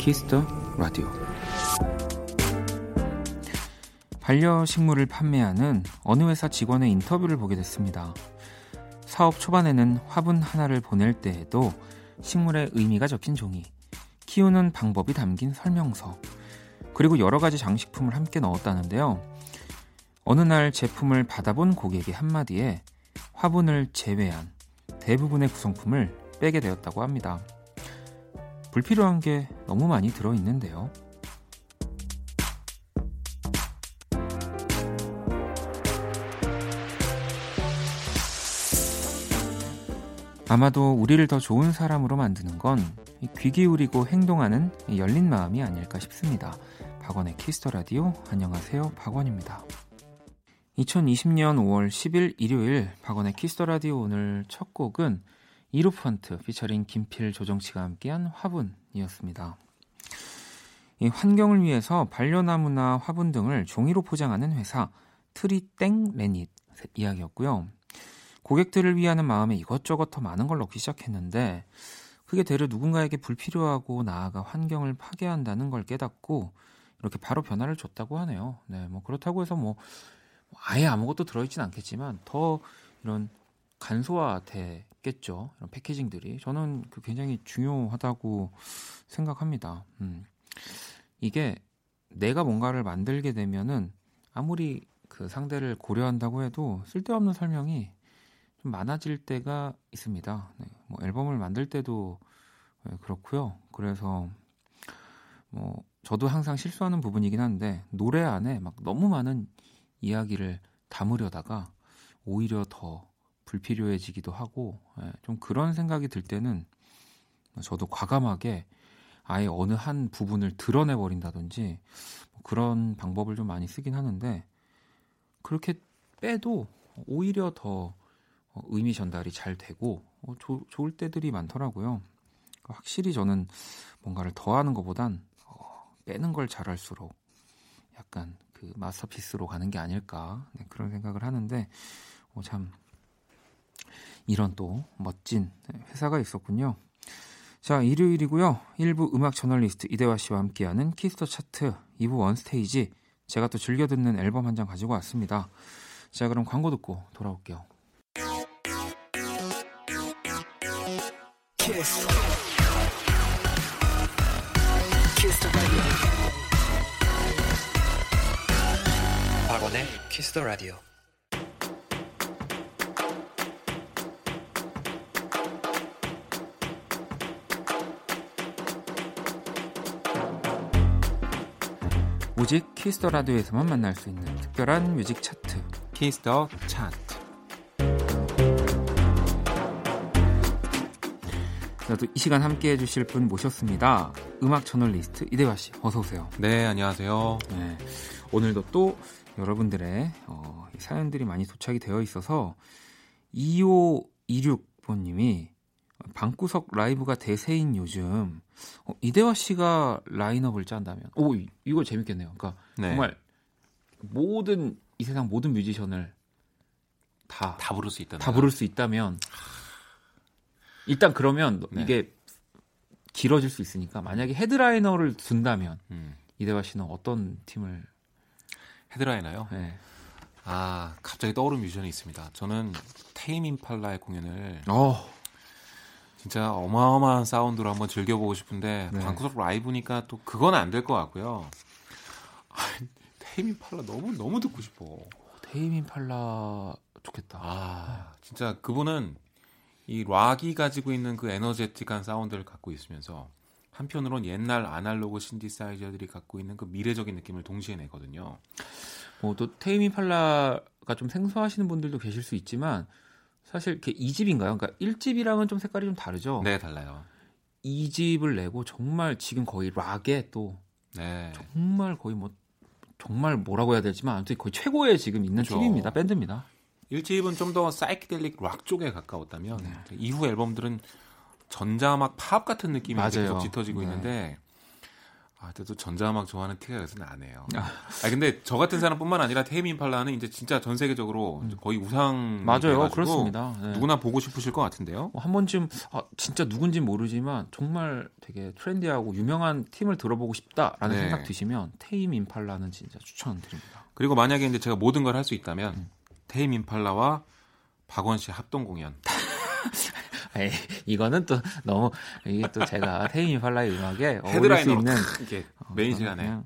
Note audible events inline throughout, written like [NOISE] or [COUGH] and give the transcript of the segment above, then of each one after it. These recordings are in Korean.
키스 더 라디오 반려식물을 판매하는 어느 회사 직원의 인터뷰를 보게 됐습니다. 사업 초반에는 화분 하나를 보낼 때에도 식물의 의미가 적힌 종이, 키우는 방법이 담긴 설명서, 그리고 여러 가지 장식품을 함께 넣었다는데요. 어느 날 제품을 받아본 고객의 한마디에 화분을 제외한 대부분의 구성품을 빼게 되었다고 합니다. 불필요한 게 너무 많이 들어있는데요. 아마도 우리를 더 좋은 사람으로 만드는 건 귀 기울이고 행동하는 열린 마음이 아닐까 싶습니다. 박원의 키스 더 라디오 안녕하세요. 박원입니다. 2020년 5월 10일 일요일 박원의 키스 더 라디오 오늘 첫 곡은 이루펀트 피처링 김필 조정치가 함께한 화분이었습니다. 이 환경을 위해서 반려나무나 화분 등을 종이로 포장하는 회사 트리땡 레닛 이야기였고요. 고객들을 위하는 마음에 이것저것 더 많은 걸 넣기 시작했는데 그게 되려 누군가에게 불필요하고 나아가 환경을 파괴한다는 걸 깨닫고 이렇게 바로 변화를 줬다고 하네요. 네, 뭐 그렇다고 해서 뭐 아예 아무것도 들어있진 않겠지만 더 이런 간소화됐겠죠. 이런 패키징들이 저는 그 굉장히 중요하다고 생각합니다. 음. 이게 내가 뭔가를 만들게 되면은 아무리 그 상대를 고려한다고 해도 쓸데없는 설명이 좀 많아질 때가 있습니다. 네, 뭐 앨범을 만들 때도 네, 그렇고요. 그래서 뭐 저도 항상 실수하는 부분이긴 한데 노래 안에 막 너무 많은 이야기를 담으려다가 오히려 더 불필요해지기도 하고 예, 좀 그런 생각이 들 때는 저도 과감하게 아예 어느 한 부분을 드러내 버린다든지 뭐 그런 방법을 좀 많이 쓰긴 하는데 그렇게 빼도 오히려 더 의미 전달이 잘 되고 어, 조, 좋을 때들이 많더라고요. 확실히 저는 뭔가를 더하는 것보단 어, 빼는 걸 잘할수록 약간 그 masterpiece로 가는 게 아닐까 네, 그런 생각을 하는데 어, 참 이런 또 멋진 회사가 있었군요. 자, 일요일이고요. 1부 음악 저널리스트 이대화 씨와 함께하는 키스 더 차트 2부 원스테이지 제가 또 즐겨 듣는 앨범 한 장 가지고 왔습니다. 자, 그럼 광고 듣고 돌아올게요. 키스. 키스 박원의 키스 더 라디오. 오직 키스 더 라디오에서만 만날 수 있는 특별한 뮤직 차트 키스 더 차트 이 시간 함께 해주실 분 모셨습니다. 음악 저널리스트 이대화 씨, 어서 오세요. 네, 안녕하세요. 네, 오늘도 또 여러분들의 어, 사연들이 많이 도착이 되어 있어서 2526번님이 방구석 라이브가 대세인 요즘 어, 이대화 씨가 라인업을 짠다면 오 이거 재밌겠네요. 그러니까 네. 정말 모든 이 세상 모든 뮤지션을 다 다 부를 수 있다. 다 부를 수 있다면 일단 그러면 네. 이게 길어질 수 있으니까 만약에 헤드라이너를 둔다면 음. 이대화 씨는 어떤 팀을 헤드라이너요? 네. 아 갑자기 떠오른 뮤지션이 있습니다. 저는 테임 인팔라의 공연을 어. 진짜 어마어마한 사운드로 한번 즐겨보고 싶은데 네. 방구석 라이브니까 또 그건 안 될 것 같고요. 테이민 팔라 너무 너무 듣고 싶어. 테이민 팔라 좋겠다. 아 진짜 그분은 이 락이 가지고 있는 그 에너제틱한 사운드를 갖고 있으면서 한편으론 옛날 아날로그 신디사이저들이 갖고 있는 그 미래적인 느낌을 동시에 내거든요. 뭐또 테이민 팔라가 좀 생소하시는 분들도 계실 수 있지만 사실 이렇게 2집인가요? 그러니까 1집이랑은 좀 색깔이 좀 다르죠? 네, 달라요. 2집을 내고 정말 지금 거의 락에 또 네. 정말 거의 뭐 정말 뭐라고 해야 되지만 아무튼 거의 최고의 지금 있는 그렇죠. 팀입니다. 밴드입니다. 1집은 좀 더 사이키델릭 락 쪽에 가까웠다면 네. 이후 앨범들은 전자음악 팝 같은 느낌이 맞아요. 계속 짙어지고 네. 있는데 아, 그래도 전자음악 좋아하는 티가 여기서 나네요. 아, 아 근데 저 같은 사람뿐만 아니라 테이민 팔라는 이제 진짜 전 세계적으로 음. 거의 우상 맞아요, 그렇습니다. 네. 누구나 보고 싶으실 것 같은데요. 한 번쯤 아, 진짜 누군지 모르지만 정말 되게 트렌디하고 유명한 팀을 들어보고 싶다라는 네. 생각 드시면 테임 임팔라는 진짜 추천드립니다. 그리고 만약에 이제 제가 모든 걸 할 수 있다면 음. 테임 임팔라와 박원 씨 합동 공연. [LAUGHS] 에이, 이거는 또 너무 이게 또 제가 테임 임팔라의 음악에 어울릴 수 있는 이렇게 어, 메인 시간에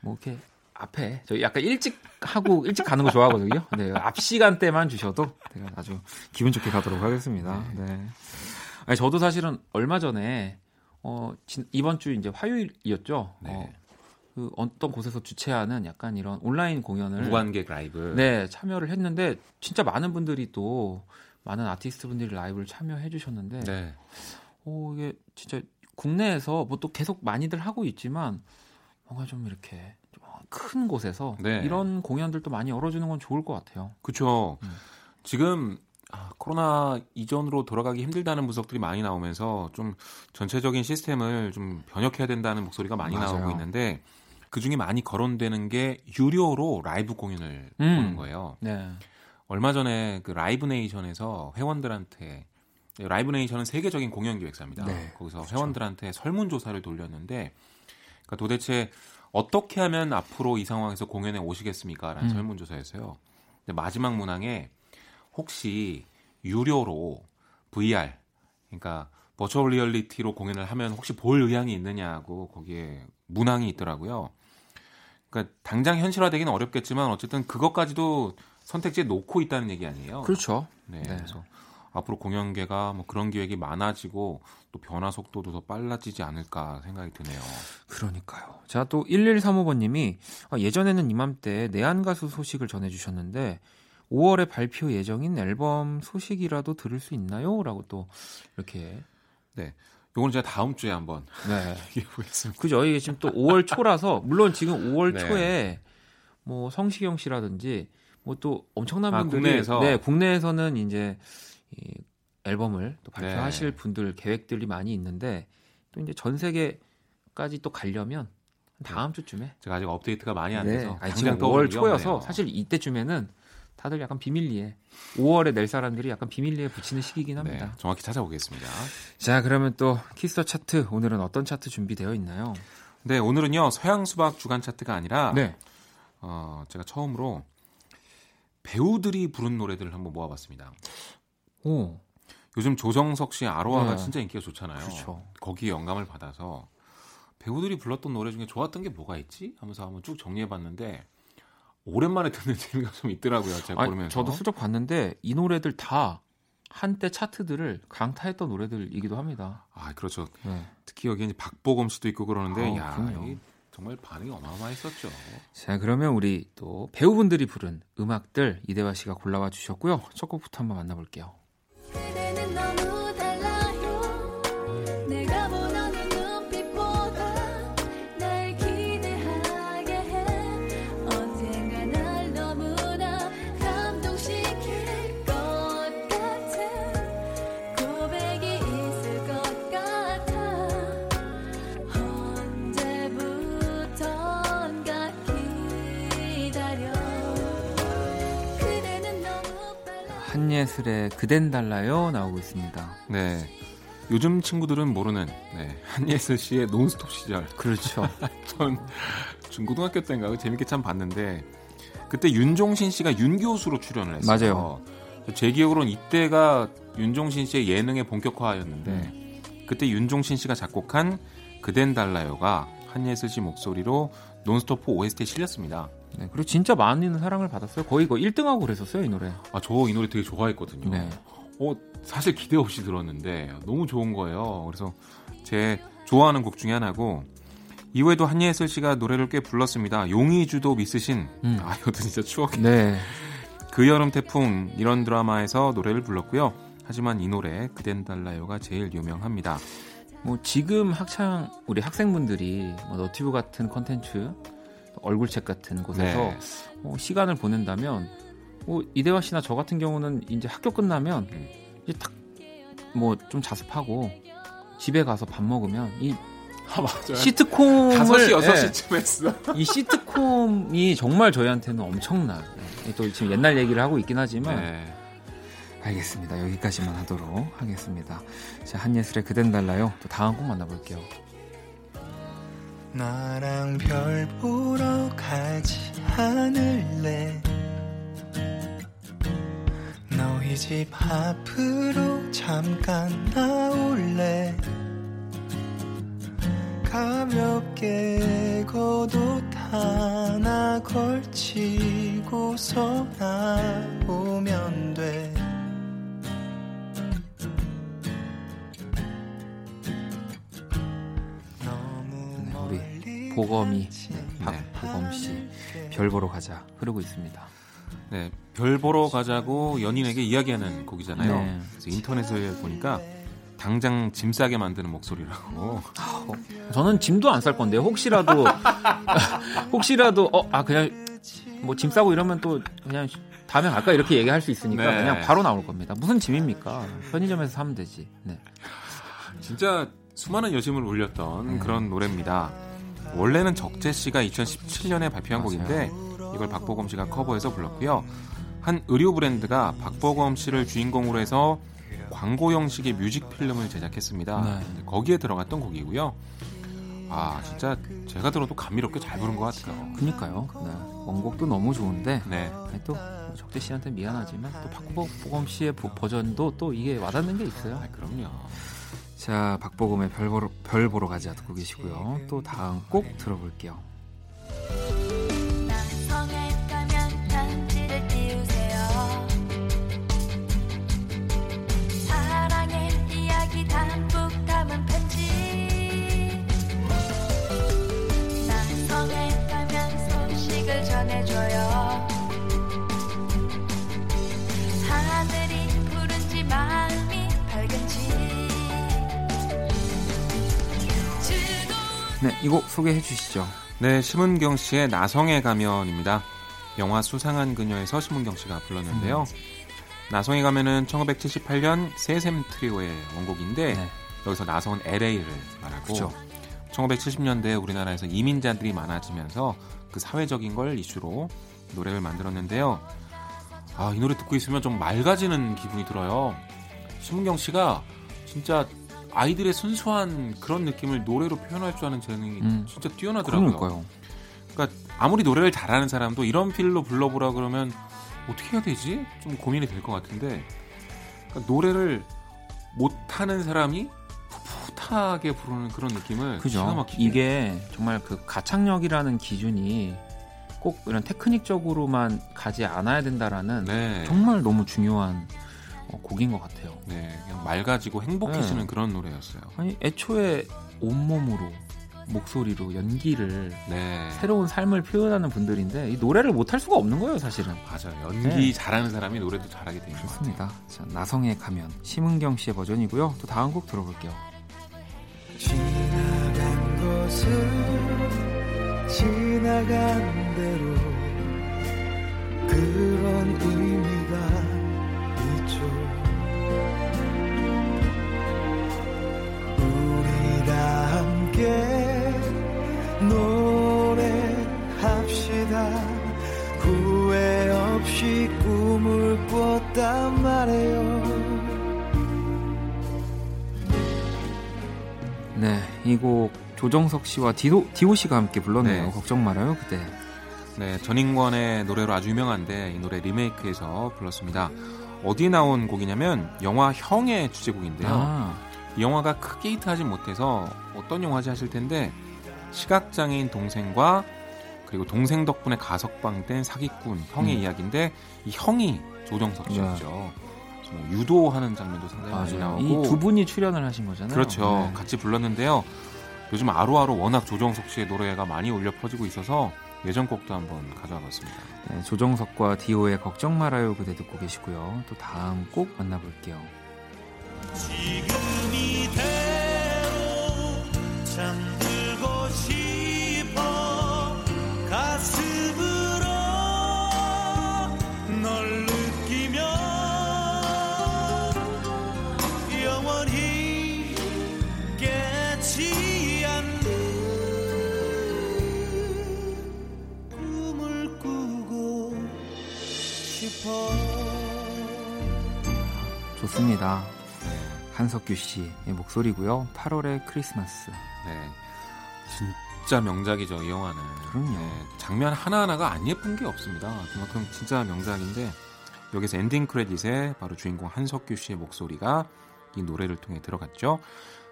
뭐 이렇게 앞에 저 약간 일찍 하고 일찍 가는 거 좋아하거든요. 네, 앞 시간대만 주셔도 제가 아주 기분 좋게 가도록 하겠습니다. 네. 네. 아니, 저도 사실은 얼마 전에 어 진, 이번 주 이제 화요일이었죠. 네. 어, 그 어떤 곳에서 주최하는 약간 이런 온라인 공연을 무관객 라이브 네 참여를 했는데 진짜 많은 분들이 또 많은 아티스트 분들이 라이브를 참여해 주셨는데 네. 어, 이게 진짜 국내에서 뭐 또 계속 많이들 하고 있지만 뭔가 좀 이렇게 큰 곳에서 네. 이런 공연들도 많이 열어주는 건 좋을 것 같아요. 그렇죠. 음. 지금 아, 코로나 이전으로 돌아가기 힘들다는 분석들이 많이 나오면서 좀 전체적인 시스템을 좀 변혁해야 된다는 목소리가 많이 맞아요. 나오고 있는데 그 중에 많이 거론되는 게 유료로 라이브 공연을 음. 보는 거예요. 네. 얼마 전에 그 라이브 네이션에서 회원들한테 라이브 네이션은 세계적인 공연 기획사입니다. 네, 거기서 그렇죠. 회원들한테 설문 조사를 돌렸는데 그러니까 도대체 어떻게 하면 앞으로 이 상황에서 공연에 오시겠습니까? 라는 음. 설문 조사였어요. 근데 마지막 문항에 혹시 유료로 VR 그러니까 버추얼 리얼리티로 공연을 하면 혹시 볼 의향이 있느냐고 거기에 문항이 있더라고요. 그러니까 당장 현실화되기는 어렵겠지만 어쨌든 그것까지도 선택지에 놓고 있다는 얘기 아니에요? 그렇죠. 네. 네. 그래서 앞으로 공연계가 뭐 그런 기획이 많아지고 또 변화 속도도 더 빨라지지 않을까 생각이 드네요. 그러니까요. 자, 또 1135번님이 아, 예전에는 이맘때 내한 가수 소식을 전해주셨는데 5월에 발표 예정인 앨범 소식이라도 들을 수 있나요? 라고 또 이렇게. 네. 요거는 제가 다음 주에 한번 [LAUGHS] 네. 얘기해 보겠습니다. 그죠. 이게 지금 또 5월 초라서 물론 지금 5월 네. 초에 뭐 성시경 씨라든지 뭐또 엄청난 아, 분들이 국내에서 네 국내에서는 이제 이 앨범을 또 발표하실 네. 분들 계획들이 많이 있는데 또 이제 전 세계까지 또 가려면 다음 주쯤에 제가 아직 업데이트가 많이 안 네. 돼서 아니, 지금 5월 초여서 사실 이때쯤에는 다들 약간 비밀리에 5월에 낼 사람들이 약간 비밀리에 붙이는 시기긴 네, 합니다. 네, 정확히 찾아보겠습니다. 자, 그러면 또 키스 더 차트 오늘은 어떤 차트 준비되어 있나요? 네, 오늘은요 서양 수박 주간 차트가 아니라 네. 어, 제가 처음으로 배우들이 부른 노래들을 한번 모아봤습니다. 오. 요즘 조정석 씨 아로하가 네. 진짜 인기가 좋잖아요. 그렇죠. 거기에 영감을 받아서 배우들이 불렀던 노래 중에 좋았던 게 뭐가 있지? 하면서 한번 쭉 정리해봤는데 오랜만에 듣는 [LAUGHS] 재미가 좀 있더라고요. 제가 아니, 보면서. 저도 슬쩍 봤는데 이 노래들 다 한때 차트들을 강타했던 노래들이기도 합니다. 아 그렇죠. 네. 특히 여기 이 박보검 씨도 있고 그러는데 아, 야, 정말 반응이 어마어마했었죠. 자, 그러면 우리 또 배우분들이 부른 음악들 이대화 씨가 골라와 주셨고요. 첫 곡부터 한번 만나볼게요. 한예슬의 그댄 달라요 나오고 있습니다. 네. 요즘 친구들은 모르는 네, 한예슬 씨의 논스톱 시절. 그렇죠. [LAUGHS] 전 중고등학교 때인가 재밌게 참 봤는데 그때 윤종신 씨가 윤 교수로 출연을 했어요. 맞아요. 제 기억으로는 이때가 윤종신 씨의 예능의 본격화였는데 음. 그때 윤종신 씨가 작곡한 그댄 달라요가 한예슬 씨 목소리로 논스톱 OST에 실렸습니다. 네, 그리고 진짜 많은 사랑을 받았어요. 거의 거 1등하고 그랬었어요, 이 노래. 아, 저 이 노래 되게 좋아했거든요. 네. 어, 사실 기대 없이 들었는데 너무 좋은 거예요. 그래서 제 좋아하는 곡 중에 하나고 이후에도 한예슬 씨가 노래를 꽤 불렀습니다. 용의주도 미스신. 음. 아, 이것도 진짜 추억이. 네. 그 여름 태풍 이런 드라마에서 노래를 불렀고요. 하지만 이 노래 그댄 달라요가 제일 유명합니다. 뭐 지금 학창 우리 학생분들이 뭐 너튜브 같은 컨텐츠 얼굴책 같은 곳에서 네. 어, 시간을 보낸다면 뭐 이대화 씨나 저 같은 경우는 이제 학교 끝나면 이제 탁뭐좀 자습하고 집에 가서 밥 먹으면 이 아, 맞아요. 시트콤을 5시 6시쯤 했어. [LAUGHS] 이 시트콤이 정말 저희한테는 엄청난 네, 또 지금 옛날 얘기를 하고 있긴 하지만 네. 알겠습니다. 여기까지만 하도록 하겠습니다. 자, 한예슬의 그댄 달라요. 또 다음 곡 만나볼게요. 나랑 별 보러 가지 않을래? 너희 집 앞으로 잠깐 나올래? 가볍게 걷옷 하나 걸치고서 나오면 돼 우리 보검이 네, 박보검 씨 별 보러 가자 흐르고 있습니다. 네, 별 보러 가자고 연인에게 이야기하는 곡이잖아요. 네. 그래서 인터넷을 보니까 당장 짐 싸게 만드는 목소리라고. 저는 짐도 안 쌀 건데요. 혹시라도 [LAUGHS] 혹시라도 어 아 그냥 뭐 짐 싸고 이러면 또 그냥 다음에 갈까 이렇게 얘기할 수 있으니까 네. 그냥 바로 나올 겁니다. 무슨 짐입니까? 편의점에서 사면 되지. 네. 진짜 수많은 여심을 울렸던 음. 그런 노래입니다. 원래는 적재 씨가 2017년에 발표한 맞아요. 곡인데 이걸 박보검 씨가 커버해서 불렀고요. 한 의류 브랜드가 박보검 씨를 주인공으로 해서 광고 형식의 뮤직 필름을 제작했습니다. 네. 거기에 들어갔던 곡이고요. 아 진짜 제가 들어도 감미롭게 잘 부른 것 같아요. 그니까요. 네. 원곡도 너무 좋은데 네. 또 적대 씨한테 미안하지만 또 박보검 씨의 버전도 또 이게 와닿는 게 있어요. 아, 그럼요. 자 박보검의 별 보러, 별 보러 가자 듣고 계시고요. 또 다음 꼭 들어볼게요. 이 곡 소개해 주시죠. 네, 심은경 씨의 나성의 가면입니다. 영화 수상한 그녀에서 심은경 씨가 불렀는데요. 음. 나성의 가면은 1978년 세샘 트리오의 원곡인데 네. 여기서 나성은 LA를 말하고 그쵸. 1970년대 우리나라에서 이민자들이 많아지면서 그 사회적인 걸 이슈로 노래를 만들었는데요. 아, 이 노래 듣고 있으면 좀 맑아지는 기분이 들어요. 심은경 씨가 진짜 아이들의 순수한 그런 느낌을 노래로 표현할 줄 아는 재능이 음. 진짜 뛰어나더라고요. 그러니까요. 그러니까 아무리 노래를 잘하는 사람도 이런 필로 불러보라 그러면 어떻게 해야 되지? 좀 고민이 될 것 같은데 그러니까 노래를 못하는 사람이 풋풋하게 부르는 그런 느낌을 그죠. 이게 정말 그 가창력이라는 기준이 꼭 이런 테크닉적으로만 가지 않아야 된다라는 네. 정말 너무 중요한 어, 곡인 것 같아요. 네, 그냥 맑아지고 행복해지는 네. 그런 노래였어요. 아니 애초에 온몸으로 목소리로 연기를 네. 새로운 삶을 표현하는 분들인데 이 노래를 못할 수가 없는 거예요, 사실은. 맞아요. 연기 네. 잘하는 사람이 노래도 잘하게 되는 좋습니다. 자, 나성의 가면 심은경 씨의 버전이고요. 또 다음 곡 들어볼게요. 지나간 것은 지나간 대로 그런 의미 노래합시다 후회 없이 꿈을 꿨단 말이에요 네, 이 곡 조정석 씨와 디도, 디오 씨가 함께 불렀네요. 네. 걱정 말아요, 그대. 네, 전인권의 노래로 아주 유명한데 이 노래 리메이크해서 불렀습니다. 어디에 나온 곡이냐면 영화 형의 주제곡인데요. 아. 이 영화가 크게 히트하지 못해서 어떤 영화지 하실 텐데 시각장애인 동생과 그리고 동생 덕분에 가석방된 사기꾼 형의 음. 이야기인데 이 형이 조정석 씨였죠. 네. 뭐 유도하는 장면도 상당히 많이 나오고 이 두 분이 출연을 하신 거잖아요. 그렇죠. 네. 같이 불렀는데요. 요즘 아루아루 워낙 조정석 씨의 노래가 많이 울려 퍼지고 있어서 예전 곡도 한번 가져와 봤습니다. 네, 조정석과 디오의 걱정 말아요 그대 듣고 계시고요. 또 다음 곡 만나볼게요. 지금 좋습니다. 한석규 씨의 목소리고요. 8월의 크리스마스. 네. 진짜 명작이죠, 이 영화는. 그럼요. 네, 장면 하나하나가 안 예쁜 게 없습니다. 그만큼 진짜 명작인데 여기서 엔딩 크레딧에 바로 주인공 한석규 씨의 목소리가 이 노래를 통해 들어갔죠.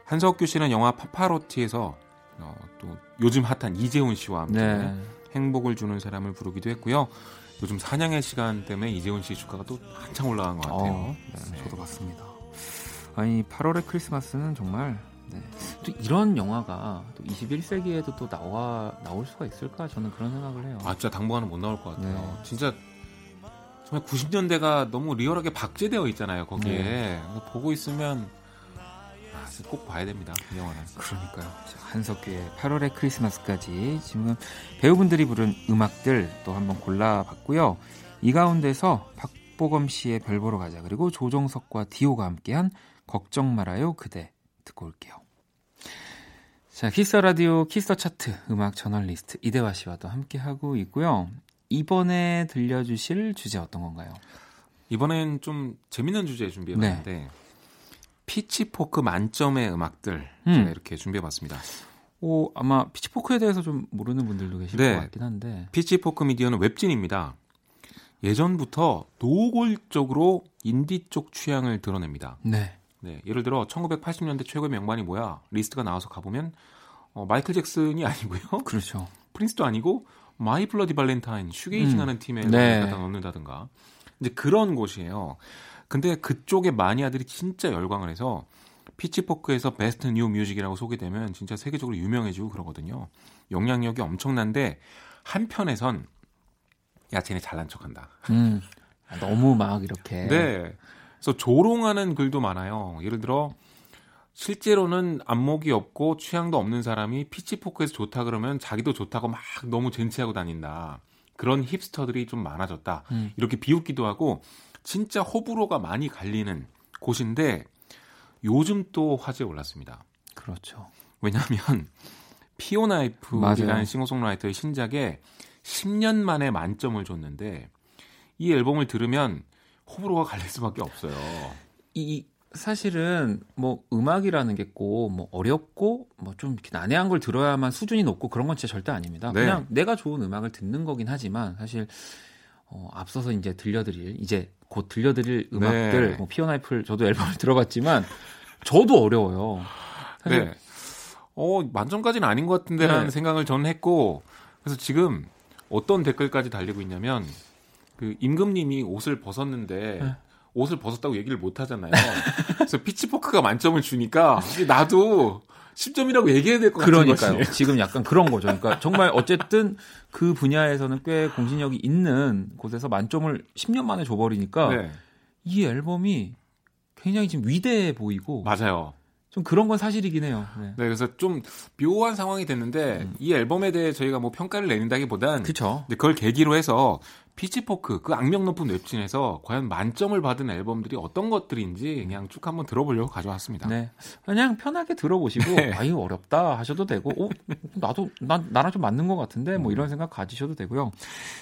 한석규 씨는 영화 파파로티에서 어, 또 요즘 핫한 이재훈 씨와 함께 네. 행복을 주는 사람을 부르기도 했고요. 요즘 사냥의 시간 때문에 이재훈 씨 주가가 또 한창 올라간 것 같아요. 어, 네, 네. 저도 봤습니다. 아니 8월의 크리스마스는 정말 네. 또 이런 영화가 또 21세기에도 또 나와 나올 수가 있을까 저는 그런 생각을 해요. 아 진짜 당분간은 못 나올 것 같아요. 네. 진짜 정말 90년대가 너무 리얼하게 박제되어 있잖아요. 거기에 네. 보고 있으면 꼭 봐야 됩니다. 이 영화는. 그러니까요. 한석규의 8월의 크리스마스까지 지금 배우분들이 부른 음악들 또 한번 골라봤고요. 이 가운데서 박보검 씨의 별 보러 가자 그리고 조정석과 디오가 함께한 걱정 말아요 그대 듣고 올게요. 자, 키스 라디오 키스 차트 음악 저널리스트 이대화 씨와 도 함께 하고 있고요. 이번에 들려주실 주제 어떤 건가요? 이번엔 좀 재밌는 주제 준비해봤는데 네. 피치포크 만점의 음악들 음. 제가 이렇게 준비해봤습니다. 오, 아마 피치포크에 대해서 좀 모르는 분들도 계실 네. 것 같긴 한데. 피치포크 미디어는 웹진입니다. 예전부터 노골적으로 인디 쪽 취향을 드러냅니다. 네. 네. 예를 들어 1980년대 최고의 명반이 뭐야? 리스트가 나와서 가보면 어, 마이클 잭슨이 [LAUGHS] 아니고요. 그렇죠. 프린스도 아니고 마이 블러디 발렌타인 shoegazing하는 음. 팀에 네. 갖다 넣는다든가. 이제 그런 곳이에요. 근데 그쪽의 마니아들이 진짜 열광을 해서 피치포크에서 Best New Music이라고 소개되면 진짜 세계적으로 유명해지고 그러거든요. 영향력이 엄청난데 한편에선 야 쟤네 잘난 척한다. 음, 너무 막 이렇게. 네. 그래서 조롱하는 글도 많아요. 예를 들어 실제로는 안목이 없고 취향도 없는 사람이 피치포크에서 좋다 그러면 자기도 좋다고 막 너무 젠체하고 다닌다. 그런 힙스터들이 좀 많아졌다. 음. 이렇게 비웃기도 하고 진짜 호불호가 많이 갈리는 곳인데 요즘 또 화제에 올랐습니다. 그렇죠. 왜냐하면 피오나 애플이라는 싱어송라이터의 신작에 10년 만에 만점을 줬는데 이 앨범을 들으면 호불호가 갈릴 수밖에 없어요. 이 사실은 뭐 음악이라는 게 꼭 뭐 어렵고 뭐 좀 난해한 걸 들어야만 수준이 높고 그런 건 진짜 절대 아닙니다. 네. 그냥 내가 좋은 음악을 듣는 거긴 하지만 사실 어, 앞서서 이제 들려드릴 이제 곧 들려드릴 음악들 네. 뭐 피어나이플 저도 앨범을 [LAUGHS] 들어봤지만 저도 어려워요. 사실 네. 어 만점까지는 아닌 것 같은데라는 네. 생각을 저는 했고 그래서 지금 어떤 댓글까지 달리고 있냐면 그 임금님이 옷을 벗었는데 네. 옷을 벗었다고 얘기를 못 하잖아요. 그래서 피치포크가 만점을 주니까 나도 10점이라고 얘기해야 될 것 같아요. 그러니까요. 지금 약간 그런 거죠. 그러니까 정말 어쨌든 그 분야에서는 꽤 공신력이 있는 곳에서 만점을 10년 만에 줘버리니까 네. 이 앨범이 굉장히 지금 위대해 보이고 맞아요. 좀 그런 건 사실이긴 해요. 네. 네 그래서 좀 묘한 상황이 됐는데 음. 이 앨범에 대해 저희가 뭐 평가를 내린다기보단 그쵸. 그걸 계기로 해서 피치포크 그 악명 높은 웹진에서 과연 만점을 받은 앨범들이 어떤 것들인지 그냥 쭉 한번 들어보려고 가져왔습니다. 네, 그냥 편하게 들어보시고 네. 아 이거 어렵다 하셔도 되고, 어 나도 나 나랑 좀 맞는 것 같은데 뭐 이런 생각 가지셔도 되고요.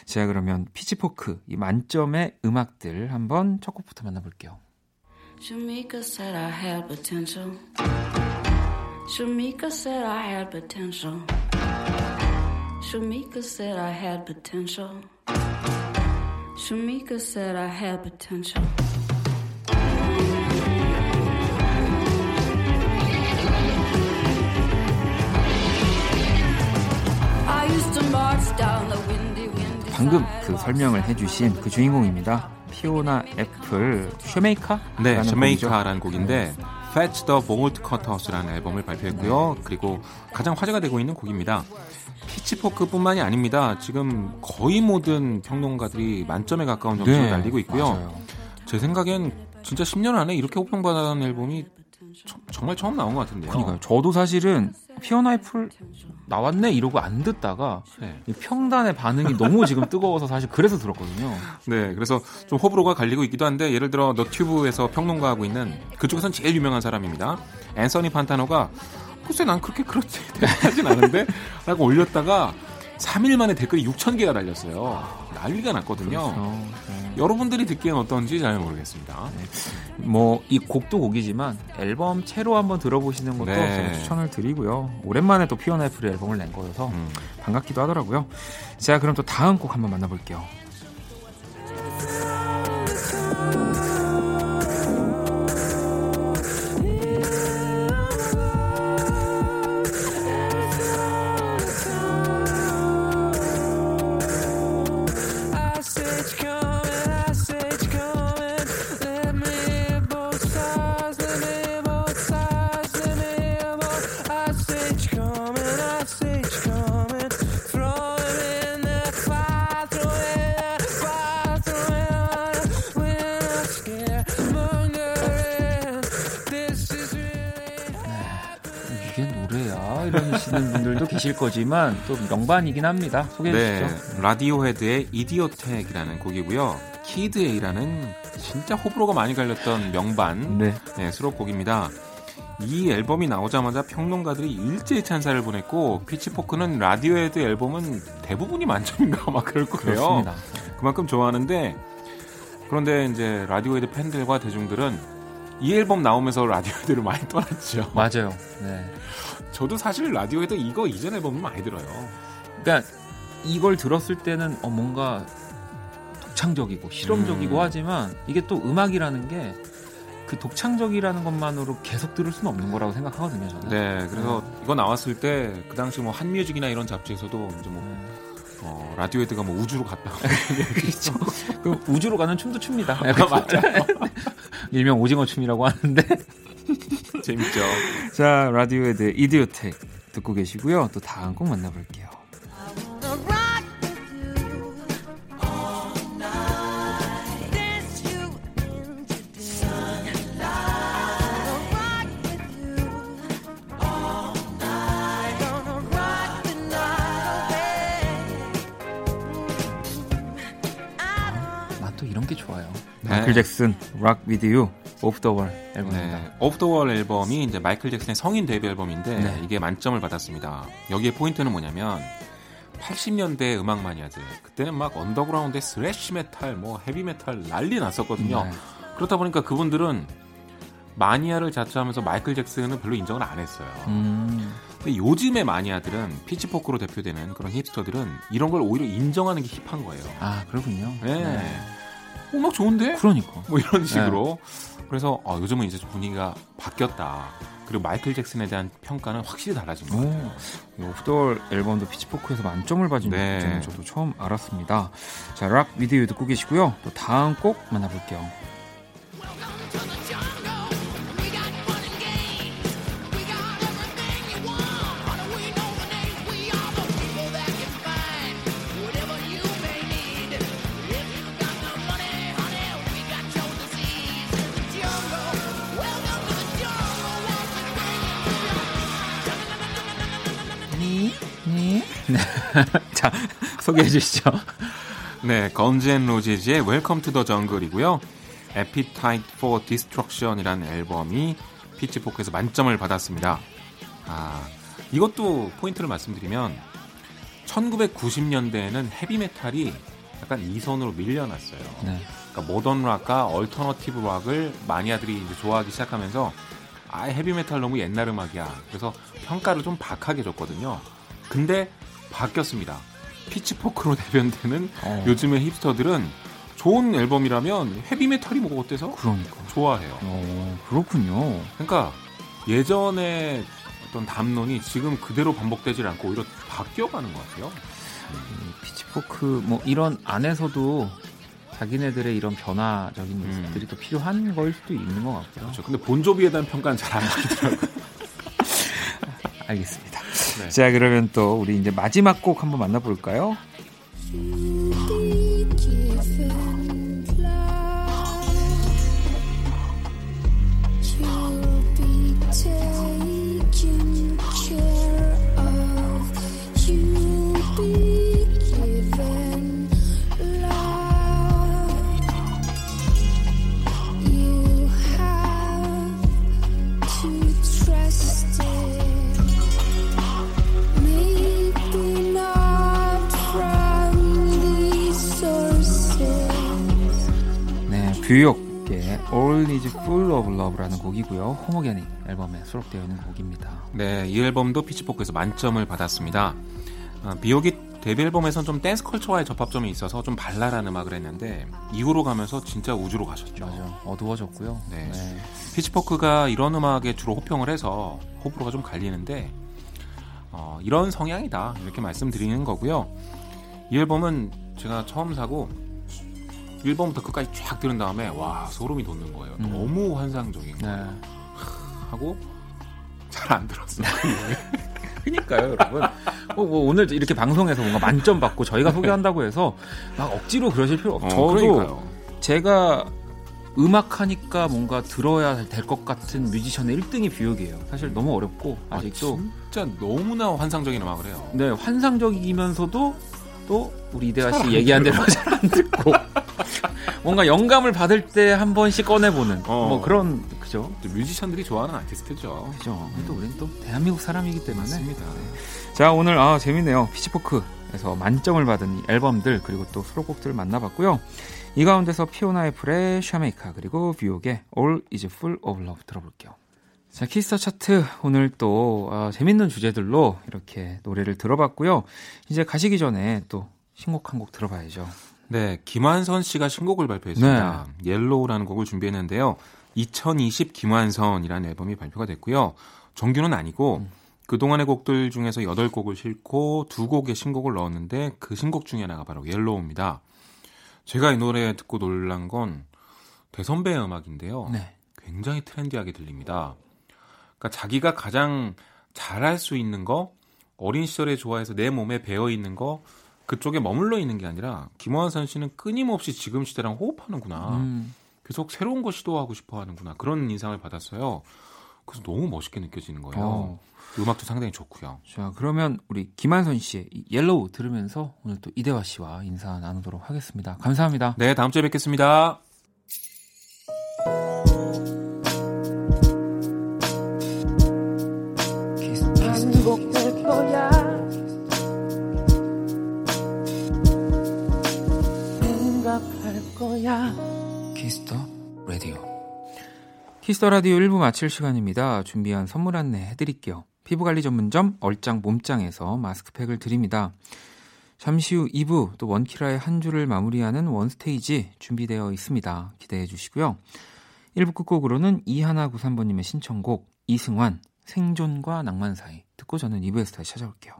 제가 그러면 피치포크 이 만점의 음악들 한번 첫 곡부터 만나볼게요. Shamika said I had potential. Shamika said I had potential. Shamika said I had potential. Shamika said I had potential. 방금 그 설명을 해주신 그 주인공입니다. 피오나 애플 Shameika? 네, Shameika라는 곡인데 Fetch the Bolt Cutters라는 앨범을 발표했고요. 그리고 가장 화제가 되고 있는 곡입니다. 피치포크뿐만이 아닙니다. 지금 거의 모든 평론가들이 만점에 가까운 점수를 네, 날리고 있고요. 맞아요. 제 생각엔 진짜 10년 안에 이렇게 호평받은 앨범이 저, 정말 처음 나온 것 같은데요. 그러니까요. 저도 사실은 피어나이플 나왔네 이러고 안 듣다가 네. 평단의 반응이 너무 지금 뜨거워서 사실 그래서 들었거든요. 네, 그래서 좀 호불호가 갈리고 있기도 한데 예를 들어 너튜브에서 평론가하고 있는 그쪽에선 제일 유명한 사람입니다. 앤서니 판타노가 글쎄 난 그렇게 그렇지 [LAUGHS] 대단하진 않은데 라고 올렸다가 3일 만에 댓글이 6천 개가 달렸어요. 난리가 났거든요. 그렇죠. 네. 여러분들이 듣기엔 어떤지 잘 모르겠습니다. 네. 뭐이 곡도 곡이지만 앨범 채로 한번 들어보시는 것도 네. 추천을 드리고요. 오랜만에 또 피어나이프의 앨범을 낸 거여서 음. 반갑기도 하더라고요. 자, 그럼 또 다음 곡 한번 만나볼게요. 이러시는 분들도 계실 거지만 또 명반이긴 합니다. 소개해 네, 주시죠. 라디오헤드의 Idioteque이라는 곡이고요. Kid A라는 진짜 호불호가 많이 갈렸던 명반 네. 네, 수록곡입니다. 이 앨범이 나오자마자 평론가들이 일제히 찬사를 보냈고 피치포크는 라디오헤드 앨범은 대부분이 만점인가 막 그럴 거예요. 그렇습니다. 그만큼 좋아하는데 그런데 이제 라디오헤드 팬들과 대중들은 이 앨범 나오면서 라디오헤드를 많이 떠났죠. [LAUGHS] 맞아요. 네. 저도 사실 라디오에도 이거 이전 앨범은 많이 들어요. 그러니까 이걸 들었을 때는 어 뭔가 독창적이고 실험적이고 음. 하지만 이게 또 음악이라는 게 그 독창적이라는 것만으로 계속 들을 수는 없는 거라고 생각하거든요, 저는. 네, 그래서 음. 이거 나왔을 때 그 당시 뭐 한뮤직이나 이런 잡지에서도 이제 뭐 음. 어, 라디오헤드가 뭐 우주로 갔다. [LAUGHS] 그렇죠. 그 우주로 가는 춤도 춥니다. [LAUGHS] 아, 맞아. 일명 오징어 춤이라고 하는데. [LAUGHS] 재밌죠. 자, 라디오헤드 이디오텍 듣고 계시고요. 또 다음 곡 만나볼게요. 마이클 잭슨, Rock With You. Off the Wall 앨범입니다. 네, Off the Wall 앨범이 이제 마이클 잭슨의 성인 데뷔 앨범인데 네. 이게 만점을 받았습니다. 여기에 포인트는 뭐냐면 80년대 음악 마니아들 그때는 막 언더그라운드의 스래시 메탈, 뭐 헤비 메탈 난리 났었거든요. 네. 그렇다 보니까 그분들은 마니아를 자처하면서 마이클 잭슨은 별로 인정을 안 했어요. 음. 근데 요즘의 마니아들은 피치포크로 대표되는 그런 힙스터들은 이런 걸 오히려 인정하는 게 힙한 거예요. 아 그렇군요. 네. 네. 음악 좋은데? 그러니까. 뭐 이런 식으로. 네. 그래서 어, 요즘은 이제 분위기가 바뀌었다. 그리고 마이클 잭슨에 대한 평가는 확실히 달라진 것 같아요. 오프돌 앨범도 피치포크에서 만점을 받은 네. 점은 저도 처음 알았습니다. 자, 락 미디어 듣고 계시고요. 또 다음 곡 만나볼게요. [LAUGHS] 자, 소개해 주시죠. 네, Guns N' Roses의 Welcome to the Jungle이고요. Appetite for Destruction이라는 앨범이 Pitchfork에서 만점을 받았습니다. 아, 이것도 포인트를 말씀드리면 1990년대에는 헤비메탈이 약간 이선으로 밀려났어요. 네. 그러니까 모던 락과 alternative 락을 마니아들이 이제 좋아하기 시작하면서 아 헤비메탈 너무 옛날 음악이야. 그래서 평가를 좀 박하게 줬거든요. 근데 바뀌었습니다. Pitchfork로 [LAUGHS] 대변되는 어. 요즘의 hipster들은 좋은 앨범이라면 헤비메탈이 뭐가 어때서? 그러니까. 좋아해요. 어, 그렇군요. 그러니까 예전에 어떤 담론이 지금 그대로 반복되질 않고 오히려 바뀌어가는 것 같아요. 음, Pitchfork 뭐 이런 안에서도 자기네들의 이런 변화적인 음. 모습들이 음. 또 필요한 걸 수도 있는 것 같고요. 그렇죠. 근데 Bon Jovi에 대한 평가는 잘 안 나오더라고요. [LAUGHS] 알겠습니다. 네. 자, 그러면 또 우리 이제 마지막 곡 한번 만나볼까요? 뷰욕의 All Is Full of Love라는 곡이고요. Homogenic 앨범에 수록되어 있는 곡입니다. 네, 이 앨범도 Pitchfork에서 만점을 받았습니다. 어, 비옥이 데뷔 앨범에선 좀 댄스 컬처와의 접합점이 있어서 좀 발랄한 음악을 했는데 이후로 가면서 진짜 우주로 가셨죠. 맞아, 어두워졌고요. 네. 네. Pitchfork가 이런 음악에 주로 호평을 해서 호불호가 좀 갈리는데 어, 이런 성향이다 이렇게 말씀드리는 거고요. 이 앨범은 제가 처음 사고 1번부터 끝까지 쫙 들은 다음에 와 소름이 돋는 거예요. 음. 너무 환상적인 거 네. 하고 잘 안 들었어요. [LAUGHS] 그니까요, 여러분. 뭐, 뭐, 오늘 이렇게 방송에서 뭔가 만점 받고 저희가 소개한다고 해서 막 억지로 그러실 필요 없죠. 어, 저도 그러니까요. 제가 음악 하니까 뭔가 들어야 될 것 같은 뮤지션의 1등이 뷰욕이에요. 사실 너무 어렵고 아, 아직도 아, 진짜 너무나 환상적인 음악을 해요. 네, 환상적이면서도 또 우리 이대화 씨 얘기한 대로 잘 안 듣고 [LAUGHS] 뭔가 영감을 받을 때 한 번씩 꺼내보는 어. 뭐 그런 그죠? 뮤지션들이 좋아하는 아티스트죠. 그죠. 음. 또 우리는 또 대한민국 사람이기 때문에. 맞습니다. 네. 자 오늘 아 재밌네요. Pitchfork에서 만점을 받은 앨범들 그리고 또 수록곡들을 만나봤고요. 이 가운데서 Fiona Apple의 Shameika 그리고 뷰옥의 All Is Full of Love 들어볼게요. 자 Kiss the Chart 오늘 또 아, 재밌는 주제들로 이렇게 노래를 들어봤고요. 이제 가시기 전에 또 신곡 한 곡 들어봐야죠. 네, 김완선 씨가 신곡을 발표했습니다. 네. Yellow라는 곡을 준비했는데요. 2020 김완선이라는 앨범이 발표가 됐고요. 정규는 아니고 음. 그동안의 곡들 중에서 8곡을 싣고 두 곡의 신곡을 넣었는데 그 신곡 중에 하나가 바로 Yellow입니다. 제가 이 노래 듣고 놀란 건 대선배의 음악인데요. 네. 굉장히 trendy하게 들립니다. 그러니까 자기가 가장 잘할 수 있는 거, 어린 시절에 좋아해서 내 몸에 배어 있는 거, 그쪽에 머물러 있는 게 아니라 김완선 씨는 끊임없이 지금 시대랑 호흡하는구나. 음. 계속 새로운 거 시도하고 싶어 하는구나. 그런 인상을 받았어요. 그래서 너무 멋있게 느껴지는 거예요. 어. 음악도 상당히 좋고요. 자, 그러면 우리 김완선 씨의 Yellow 들으면서 오늘 또 이대화 씨와 인사 나누도록 하겠습니다. 감사합니다. 네, 다음 주에 뵙겠습니다. Kiss the Radio. Kiss the Radio 1부 마칠 시간입니다. 준비한 선물 안내 해드릴게요. 피부관리 전문점 얼짱 몸짱에서 마스크팩을 드립니다. 잠시 후 2부 또 원키라의 한 주를 마무리하는 원스테이지 준비되어 있습니다. 기대해 주시고요. 1부 끝곡으로는 이하나 93번님의 신청곡 이승환 생존과 낭만 사이 듣고 저는 2부에서 다시 찾아올게요.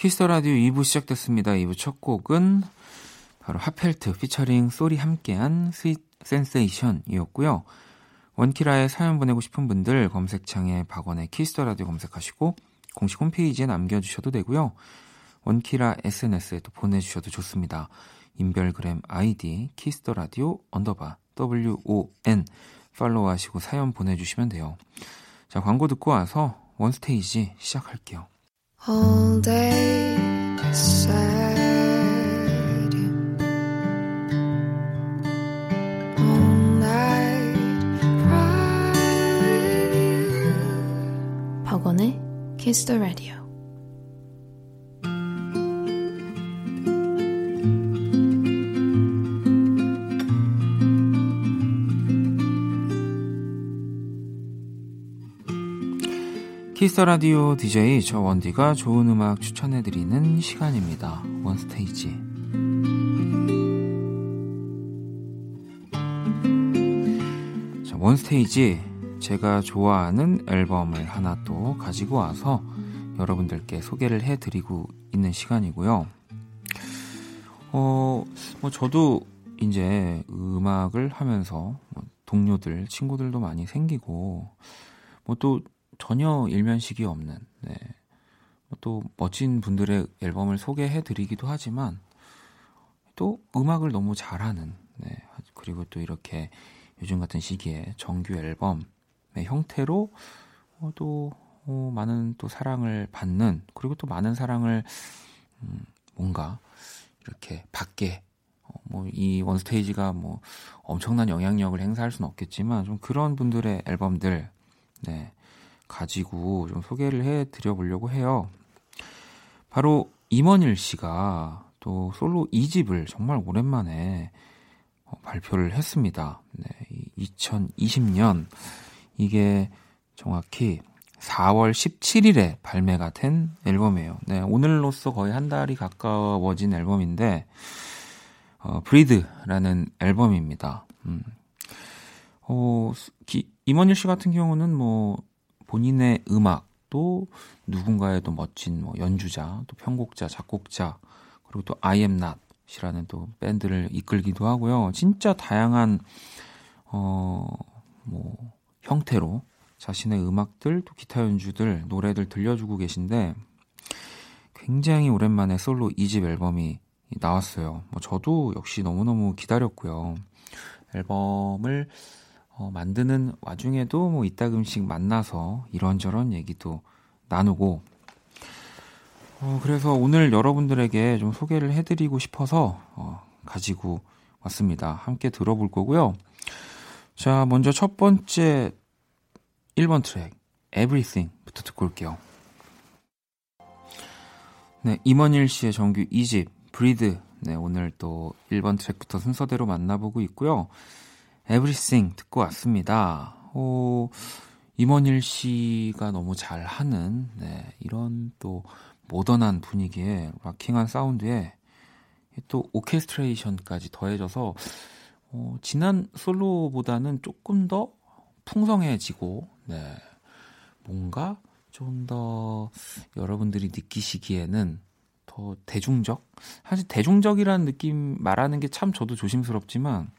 Kiss the Radio 2부 시작됐습니다. 2부 첫 곡은 바로 핫펠트 피처링 쏠이 함께한 Sweet Sensation이었고요. 원키라에 사연 보내고 싶은 분들 검색창에 박원의 Kiss the Radio 검색하시고 공식 홈페이지에 남겨주셔도 되고요. 원키라 SNS에 또 보내주셔도 좋습니다. 인별그램 아이디 Kiss the Radio underbar WON 팔로우하시고 사연 보내주시면 돼요. 자 광고 듣고 와서 원스테이지 시작할게요. all day Kiss the Radio. Kiss the Radio DJ 저 원디가 좋은 음악 추천해 드리는 시간입니다. 원스테이지. 자, 원스테이지. 제가 좋아하는 앨범을 하나 또 가지고 와서 여러분들께 소개를 해드리고 있는 시간이고요. 어, 뭐 저도 이제 음악을 하면서 뭐 동료들, 친구들도 많이 생기고, 뭐 또 전혀 일면식이 없는 네. 또 멋진 분들의 앨범을 소개해 드리기도 하지만 또 음악을 너무 잘하는 네. 그리고 또 이렇게 요즘 같은 시기에 정규 앨범의 형태로 어, 또 어, 많은 또 사랑을 받는 그리고 또 많은 사랑을 음, 뭔가 이렇게 받게 어, 뭐이 원스테이지가 뭐 엄청난 영향력을 행사할 수는 없겠지만 좀 그런 분들의 앨범들 네 가지고 좀 소개를 해 드려 보려고 해요. 바로 임원일 씨가 또 솔로 2집을 정말 오랜만에 어, 발표를 했습니다. 네, 2020년 이게 정확히 4월 17일에 발매가 된 앨범이에요. 네, 오늘로써 거의 한 달이 가까워진 앨범인데 어, 브리드라는 앨범입니다. 음. 어, 기, 임원일 씨 같은 경우는 뭐 본인의 음악 또 누군가의 또 멋진 뭐 연주자, 또 편곡자, 작곡자, 그리고 또 I am not이라는 또 밴드를 이끌기도 하고요. 진짜 다양한 어 뭐 형태로 자신의 음악들, 또 기타 연주들, 노래들 들려주고 계신데 굉장히 오랜만에 솔로 2집 앨범이 나왔어요. 뭐 저도 역시 너무너무 기다렸고요. 앨범을 어, 만드는 와중에도 뭐 이따금씩 만나서 이런저런 얘기도 나누고 어, 그래서 오늘 여러분들에게 좀 소개를 해드리고 싶어서 어, 가지고 왔습니다. 함께 들어볼 거고요. 자, 먼저 첫 번째 1번 트랙 Everything부터 듣고 올게요. 네, 임헌일 씨의 정규 2집 Breathe 네, 오늘 또 1번 트랙부터 순서대로 만나보고 있고요. Everything 듣고 왔습니다. 오, 임헌일 씨가 너무 잘하는 네, 이런 또 모던한 분위기에 rocking한 사운드에 또 오케스트레이션까지 더해져서 어, 지난 솔로보다는 조금 더 풍성해지고 네. 뭔가 좀 더 여러분들이 느끼시기에는 더 대중적? 사실 대중적이라는 느낌 말하는 게 참 저도 조심스럽지만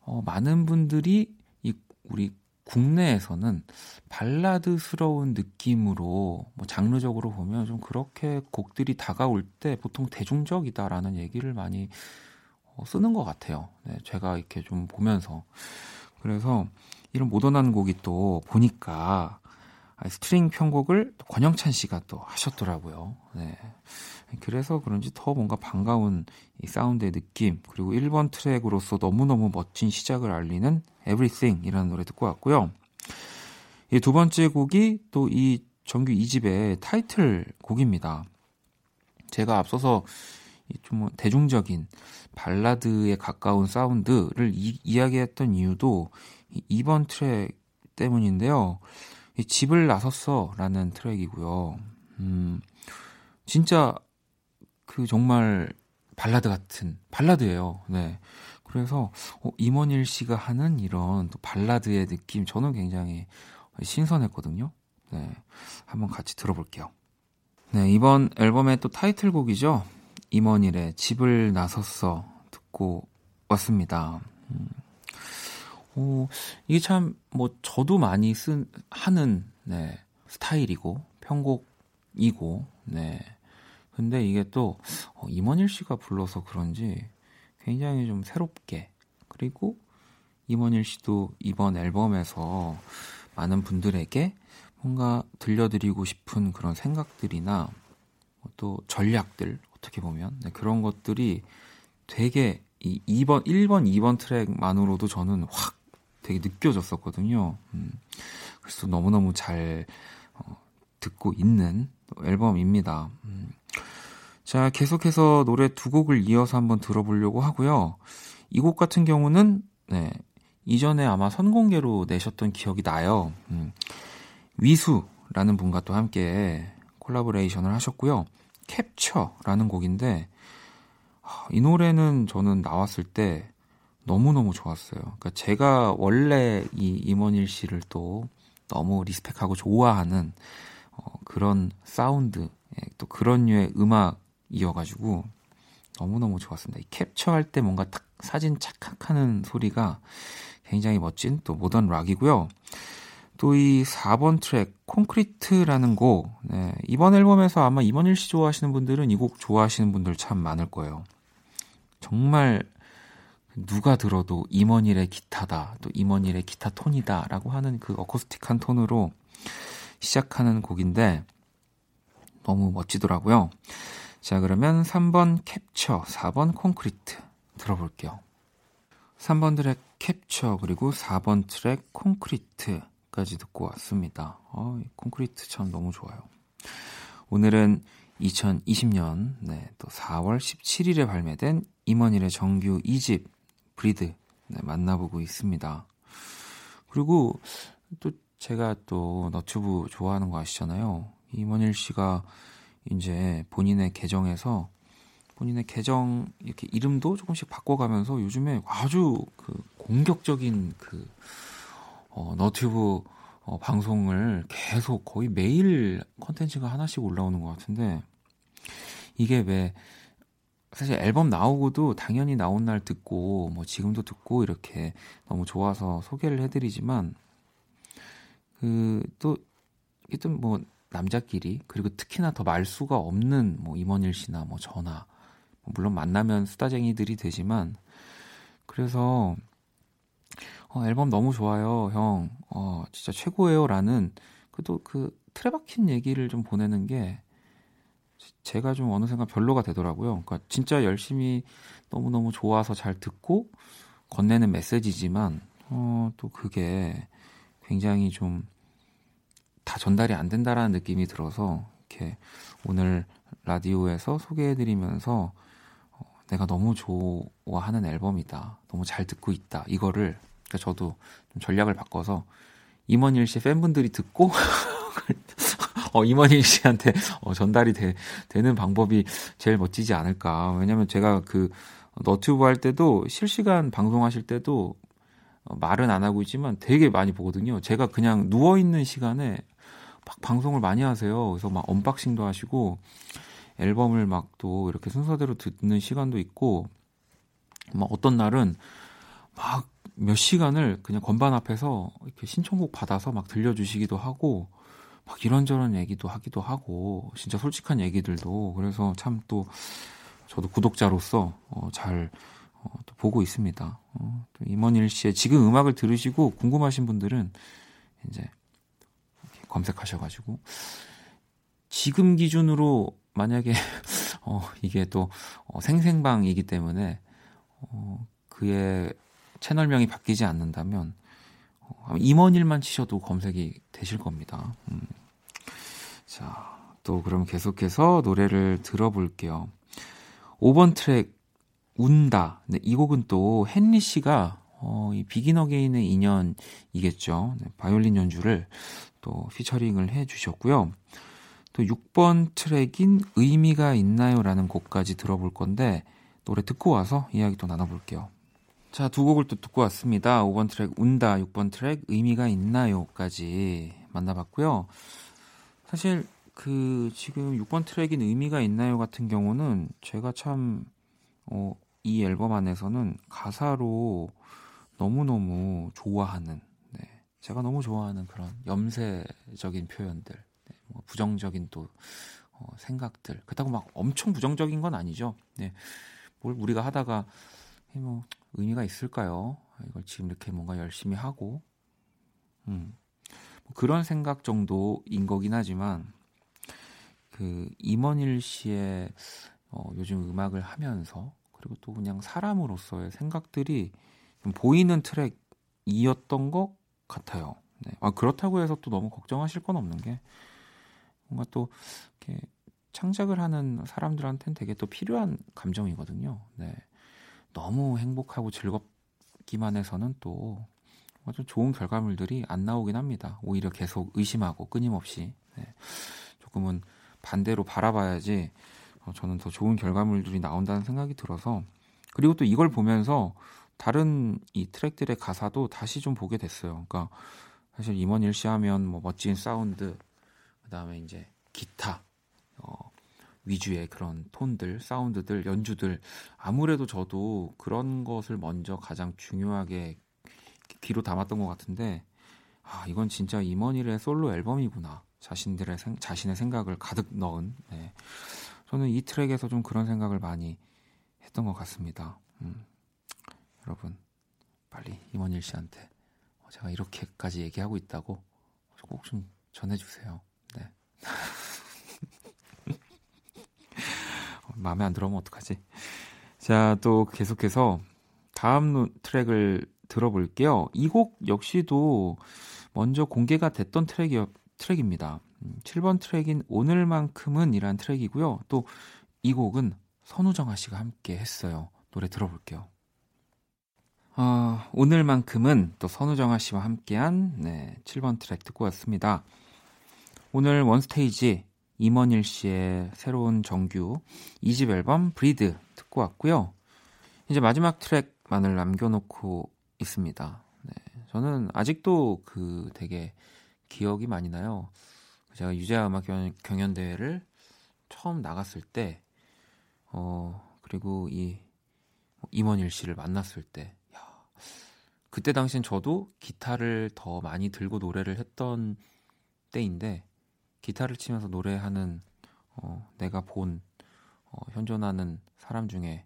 어, 많은 분들이 이 우리 국내에서는 발라드스러운 느낌으로 뭐 장르적으로 보면 좀 그렇게 곡들이 다가올 때 보통 대중적이다라는 얘기를 많이 어, 쓰는 것 같아요. 네, 제가 이렇게 좀 보면서 그래서 이런 모던한 곡이 또 보니까 스트링 편곡을 권영찬 씨가 또 하셨더라고요. 네. 그래서 그런지 더 뭔가 반가운 이 사운드의 느낌, 그리고 1번 트랙으로서 너무너무 멋진 시작을 알리는 Everything 이라는 노래 듣고 왔고요. 이 두 번째 곡이 또 이 정규 2집의 타이틀 곡입니다. 제가 앞서서 좀 대중적인 발라드에 가까운 사운드를 이, 이야기했던 이유도 2번 트랙 때문인데요. 집을 나섰어 라는 트랙이고요. 음, 진짜 그 정말 발라드 같은 발라드예요. 네. 그래서 어, 임헌일 씨가 하는 이런 또 발라드의 느낌 저는 굉장히 신선했거든요. 네. 한번 같이 들어볼게요. 네, 이번 앨범의 또 타이틀곡이죠. 임원일의 집을 나섰어 듣고 왔습니다. 음. 오, 이게 참 뭐 저도 많이 쓴 하는 네, 스타일이고 편곡이고 네. 근데 이게 또 어, 임원일 씨가 불러서 그런지 굉장히 좀 새롭게 그리고 임원일 씨도 이번 앨범에서 많은 분들에게 뭔가 들려드리고 싶은 그런 생각들이나 또 전략들 어떻게 보면 네, 그런 것들이 되게 이 2번, 1번, 2번 트랙만으로도 저는 확 되게 느껴졌었거든요. 음, 그래서 너무너무 잘 어, 듣고 있는 앨범입니다. 음. 자, 계속해서 노래 두 곡을 이어서 한번 들어보려고 하고요. 이 곡 같은 경우는 네, 이전에 아마 선공개로 내셨던 기억이 나요. 음, 위수라는 분과 또 함께 콜라보레이션을 하셨고요. 캡처라는 곡인데 이 노래는 저는 나왔을 때 너무너무 좋았어요. 그러니까 제가 원래 이 임헌일 씨를 또 너무 respect하고 좋아하는 어, 그런 사운드, 예, 또 그런 류의 음악이어가지고 너무너무 좋았습니다. 이 캡처할 때 뭔가 딱 사진 착각하는 소리가 굉장히 멋진 또 모던 락이고요. 또 이 4번 트랙 콘크리트라는 곡 네, 이번 앨범에서 아마 임원일 씨 좋아하시는 분들은 이 곡 좋아하시는 분들 참 많을 거예요. 정말 누가 들어도 임원일의 기타다, 또 임원일의 기타 톤이다 라고 하는 그 어쿠스틱한 톤으로 시작하는 곡인데 너무 멋지더라고요. 자, 그러면 3번 캡처, 4번 콘크리트 들어볼게요. 3번 트랙 캡처, 그리고 4번 트랙 콘크리트 까지 듣고 왔습니다. 어, 콘크리트 참 너무 좋아요. 오늘은 2020년 네, 또 4월 17일에 발매된 임헌일의 정규 2집 Breathe 네, 만나보고 있습니다. 그리고 또 제가 또 너튜브 좋아하는 거 아시잖아요. 임원일 씨가 이제 본인의 계정에서 본인의 계정 이렇게 이름도 조금씩 바꿔가면서 요즘에 아주 그 공격적인 그 어, 너튜브 어, 방송을 계속 거의 매일 컨텐츠가 하나씩 올라오는 것 같은데 이게 왜 사실 앨범 나오고도 당연히 나온 날 듣고 뭐 지금도 듣고 이렇게 너무 좋아서 소개를 해드리지만 그또 이게 또뭐 남자끼리 그리고 특히나 더 말수가 없는 뭐 임원일 씨나 뭐 저나 뭐 물론 만나면 수다쟁이들이 되지만 그래서 어, 앨범 너무 좋아요 형 어, 진짜 최고예요라는 그래도 그 틀에 박힌 얘기를 좀 보내는 게 제가 좀 어느샌가 별로가 되더라고요. 그러니까 진짜 열심히 너무너무 좋아서 잘 듣고 건네는 메시지지만 어, 또 그게 굉장히 좀 다 전달이 안 된다라는 느낌이 들어서 이렇게 오늘 라디오에서 소개해드리면서 어, 내가 너무 좋아하는 앨범이다. 너무 잘 듣고 있다. 이거를 그러니까 저도 좀 전략을 바꿔서 임원일 씨 팬분들이 듣고 [LAUGHS] 어, 임원일 씨한테 어, 전달이 되, 되는 방법이 제일 멋지지 않을까. 왜냐면 제가 그 너튜브 할 때도 실시간 방송하실 때도 어, 말은 안 하고 있지만 되게 많이 보거든요. 제가 그냥 누워 있는 시간에 막 방송을 많이 하세요. 그래서 막 언박싱도 하시고 앨범을 막 또 이렇게 순서대로 듣는 시간도 있고 막 어떤 날은 막 몇 시간을 그냥 건반 앞에서 이렇게 신청곡 받아서 막 들려주시기도 하고 막 이런저런 얘기도 하기도 하고 진짜 솔직한 얘기들도 그래서 참 또 저도 구독자로서 어, 잘 어, 또 보고 있습니다. 어, 또 임원일 씨의 지금 음악을 들으시고 궁금하신 분들은 이제 검색하셔가지고 지금 기준으로 만약에 [LAUGHS] 어, 이게 또 어, 생생방이기 때문에 어, 그의 채널명이 바뀌지 않는다면 어, 임헌일만 치셔도 검색이 되실 겁니다. 음. 자, 또 그럼 계속해서 노래를 들어볼게요. 5번 트랙 운다. 네, 이 곡은 또 헨리 씨가 어, 이 비긴 어게인의 인연이겠죠. 네, 바이올린 연주를 또 피처링을 해 주셨고요. 또 6번 트랙인 의미가 있나요라는 곡까지 들어볼 건데 노래 듣고 와서 이야기 또 나눠 볼게요. 자, 두 곡을 또 듣고 왔습니다. 5번 트랙 운다, 6번 트랙 의미가 있나요까지 만나봤고요. 사실 그 지금 6번 트랙인 의미가 있나요 같은 경우는 제가 참, 어, 이 앨범 안에서는 가사로 너무너무 좋아하는, 네. 제가 너무 좋아하는 그런 염세적인 표현들, 네. 뭐 부정적인 또, 어, 생각들. 그렇다고 막 엄청 부정적인 건 아니죠. 네. 뭘 우리가 하다가, 뭐, 의미가 있을까요? 이걸 지금 이렇게 뭔가 열심히 하고, 음. 뭐 그런 생각 정도인 거긴 하지만 그 임원일 씨의 어, 요즘 음악을 하면서 그리고 또 그냥 사람으로서의 생각들이 좀 보이는 트랙이었던 것 같아요. 네. 아, 그렇다고 해서 또 너무 걱정하실 건 없는 게 뭔가 또 이렇게 창작을 하는 사람들한테는 되게 또 필요한 감정이거든요. 네. 너무 행복하고 즐겁기만 해서는 또 아주 좋은 결과물들이 안 나오긴 합니다. 오히려 계속 의심하고 끊임없이 네. 조금은 반대로 바라봐야지 어, 저는 더 좋은 결과물들이 나온다는 생각이 들어서 그리고 또 이걸 보면서 다른 이 트랙들의 가사도 다시 좀 보게 됐어요. 그러니까 사실 임원일 씨 하면 뭐 멋진 사운드 그다음에 이제 기타 어, 위주의 그런 톤들, 사운드들, 연주들 아무래도 저도 그런 것을 먼저 가장 중요하게 귀로 담았던 것 같은데 아 이건 진짜 임원일의 솔로 앨범이구나 자신들의 생, 자신의 생각을 가득 넣은 네. 저는 이 트랙에서 좀 그런 생각을 많이 했던 것 같습니다. 음. 여러분 빨리 임원일 씨한테 제가 이렇게까지 얘기하고 있다고 꼭 좀 전해주세요. 네. [LAUGHS] 마음에 안 들어오면 어떡하지? 자, 또 계속해서 다음 트랙을 들어볼게요. 이 곡 역시도 먼저 공개가 됐던 트랙이, 트랙입니다. 7번 음, 트랙인 오늘만큼은 이란 트랙이고요. 또 이 곡은 선우정아 씨가 함께 했어요. 노래 들어볼게요. 어, 오늘만큼은 또 선우정아 씨와 함께한 네, 7번 트랙 듣고 왔습니다. 오늘 원스테이지 임원일 씨의 새로운 정규 2집 앨범 브리드 듣고 왔고요. 이제 마지막 트랙만을 남겨놓고 있습니다. 네, 저는 아직도 그 되게 기억이 많이 나요. 제가 유재하 음악 경연 대회를 처음 나갔을 때, 어 그리고 이 임원일 씨를 만났을 때, 야, 그때 당시엔 저도 기타를 더 많이 들고 노래를 했던 때인데 기타를 치면서 노래하는 어, 내가 본 어, 현존하는 사람 중에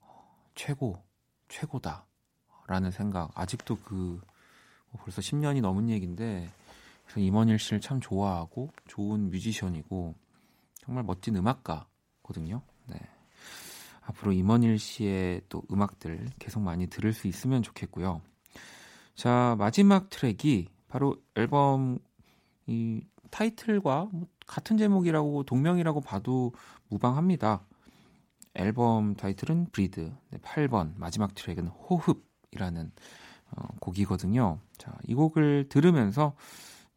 어, 최고 최고다라는 생각 아직도 그 어, 벌써 10년이 넘은 얘기인데 그래서 임헌일 씨를 참 좋아하고 좋은 뮤지션이고 정말 멋진 음악가거든요. 네. 앞으로 임헌일 씨의 또 음악들 계속 많이 들을 수 있으면 좋겠고요. 자 마지막 트랙이 바로 앨범 이 타이틀과 뭐 같은 제목이라고 동명이라고 봐도 무방합니다. 앨범 타이틀은 Breathe, 8번 마지막 트랙은 호흡이라는 어, 곡이거든요. 자, 이 곡을 들으면서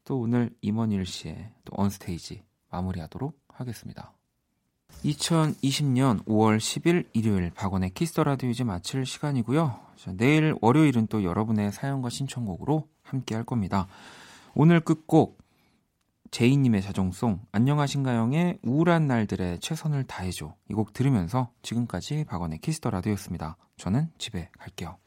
또 오늘 임헌일 씨의 또 언스테이지 마무리하도록 하겠습니다. 2020년 5월 10일 일요일 박원의 키스 더 라디오 이제 마칠 시간이고요. 자, 내일 월요일은 또 여러분의 사연과 신청곡으로 함께 할 겁니다. 오늘 끝곡 제이님의 자정송 안녕하신가영의 우울한 날들에 최선을 다해줘 이 곡 들으면서 지금까지 박원의 키스 더 라디오였습니다. 저는 집에 갈게요.